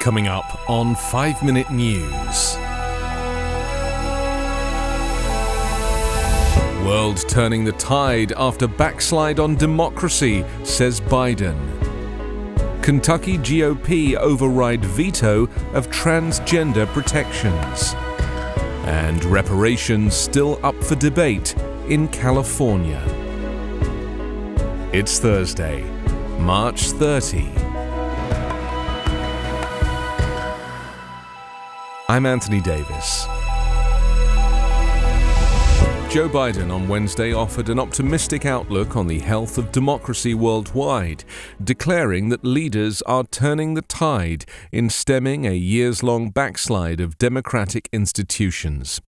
Coming up on 5 Minute News. World turning the tide after backslide on democracy, says Biden. Kentucky GOP override veto of transgender protections. And reparations still up for debate in California. It's Thursday, March 30. I'm Anthony Davis. Joe Biden on Wednesday offered an optimistic outlook on the health of democracy worldwide, declaring that leaders are turning the tide in stemming a years long backslide of democratic institutions.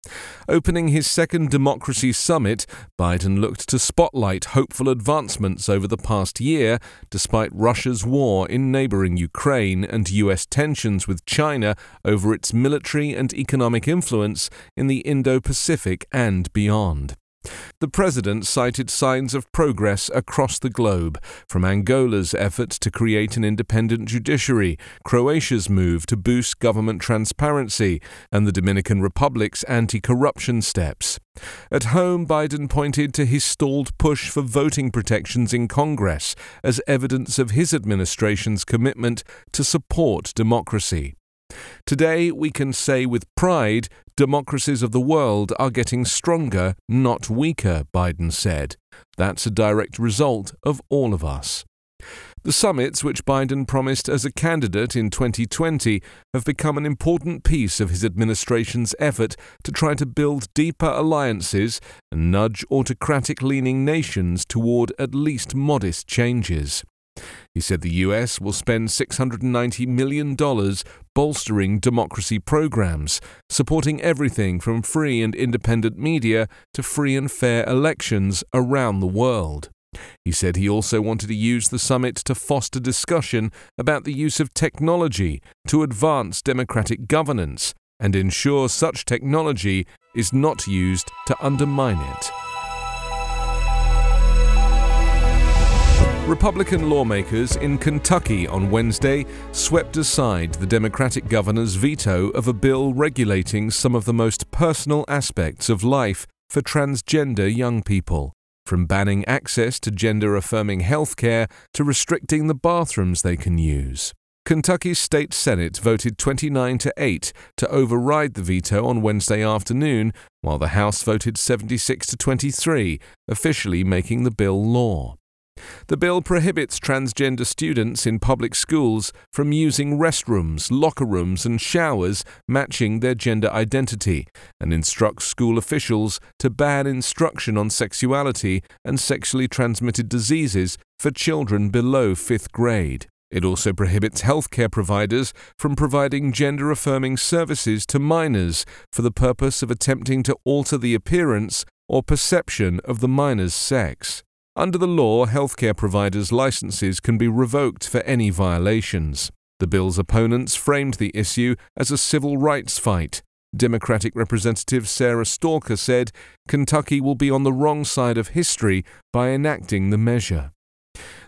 Opening his second democracy summit, Biden looked to spotlight hopeful advancements over the past year, despite Russia's war in neighboring Ukraine and U.S. tensions with China over its military and economic influence in the Indo Pacific and beyond. The president cited signs of progress across the globe, from Angola's efforts to create an independent judiciary, Croatia's move to boost government transparency, and the Dominican Republic's anti corruption steps. At home, Biden pointed to his stalled push for voting protections in Congress as evidence of his administration's commitment to support democracy. Today, we can say with pride democracies of the world are getting stronger, not weaker, Biden said. That's a direct result of all of us. The summits, which Biden promised as a candidate in 2020, have become an important piece of his administration's effort to try to build deeper alliances and nudge autocratic leaning nations toward at least modest changes. He said the US will spend $690 million bolstering democracy programs, supporting everything from free and independent media to free and fair elections around the world. He said he also wanted to use the summit to foster discussion about the use of technology to advance democratic governance and ensure such technology is not used to undermine it. Republican lawmakers in Kentucky on Wednesday swept aside the Democratic governor's veto of a bill regulating some of the most personal aspects of life for transgender young people, from banning access to gender affirming health care to restricting the bathrooms they can use. Kentucky's state Senate voted 29 to 8 to override the veto on Wednesday afternoon, while the House voted 76 to 23, officially making the bill law. The bill prohibits transgender students in public schools from using restrooms, locker rooms, and showers matching their gender identity, and instructs school officials to ban instruction on sexuality and sexually transmitted diseases for children below fifth grade. It also prohibits healthcare providers from providing gender affirming services to minors for the purpose of attempting to alter the appearance or perception of the minor's sex. Under the law, healthcare providers' licenses can be revoked for any violations. The bill's opponents framed the issue as a civil rights fight. Democratic Representative Sarah Stalker said Kentucky will be on the wrong side of history by enacting the measure.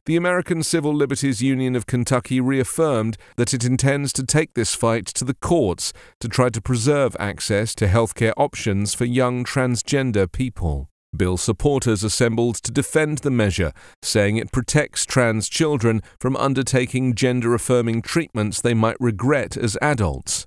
The American Civil Liberties Union of Kentucky reaffirmed that it intends to take this fight to the courts to try to preserve access to healthcare options for young transgender people. Bill supporters assembled to defend the measure, saying it protects trans children from undertaking gender affirming treatments they might regret as adults.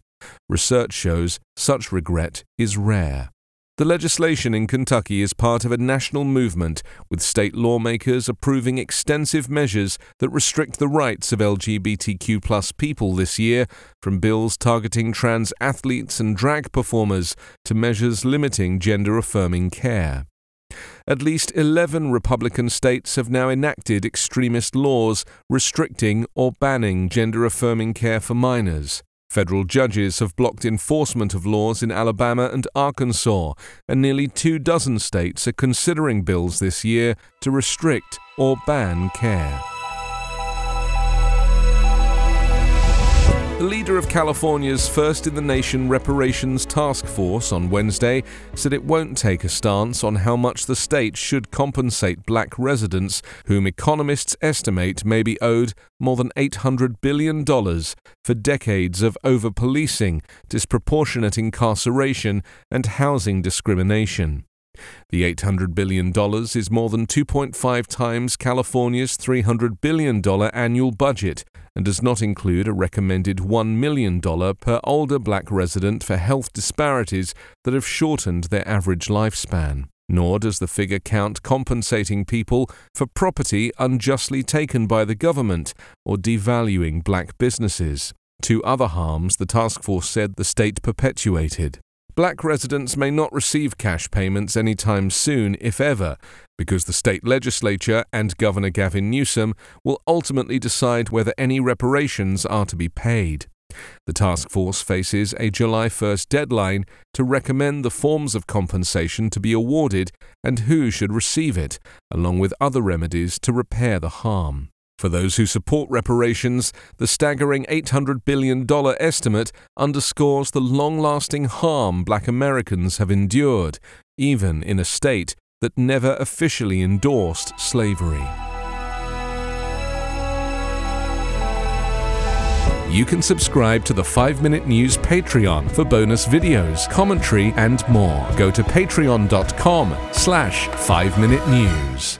Research shows such regret is rare. The legislation in Kentucky is part of a national movement, with state lawmakers approving extensive measures that restrict the rights of LGBTQ people this year, from bills targeting trans athletes and drag performers to measures limiting gender affirming care. At least 11 Republican states have now enacted extremist laws restricting or banning gender affirming care for minors. Federal judges have blocked enforcement of laws in Alabama and Arkansas, and nearly two dozen states are considering bills this year to restrict or ban care. The leader of California's first in the nation reparations task force on Wednesday said it won't take a stance on how much the state should compensate black residents whom economists estimate may be owed more than $800 billion for decades of over policing, disproportionate incarceration, and housing discrimination. The $800 billion is more than 2.5 times California's $300 billion annual budget and does not include a recommended $1 million per older black resident for health disparities that have shortened their average lifespan. Nor does the figure count compensating people for property unjustly taken by the government or devaluing black businesses. Two other harms the task force said the state perpetuated. Black residents may not receive cash payments anytime soon, if ever, because the state legislature and Governor Gavin Newsom will ultimately decide whether any reparations are to be paid. The task force faces a July 1st deadline to recommend the forms of compensation to be awarded and who should receive it, along with other remedies to repair the harm. For those who support reparations, the staggering $800 billion estimate underscores the long lasting harm black Americans have endured, even in a state that never officially endorsed slavery. You can subscribe to the 5 Minute News Patreon for bonus videos, commentary, and more. Go to patreon.com slash 5 Minute News.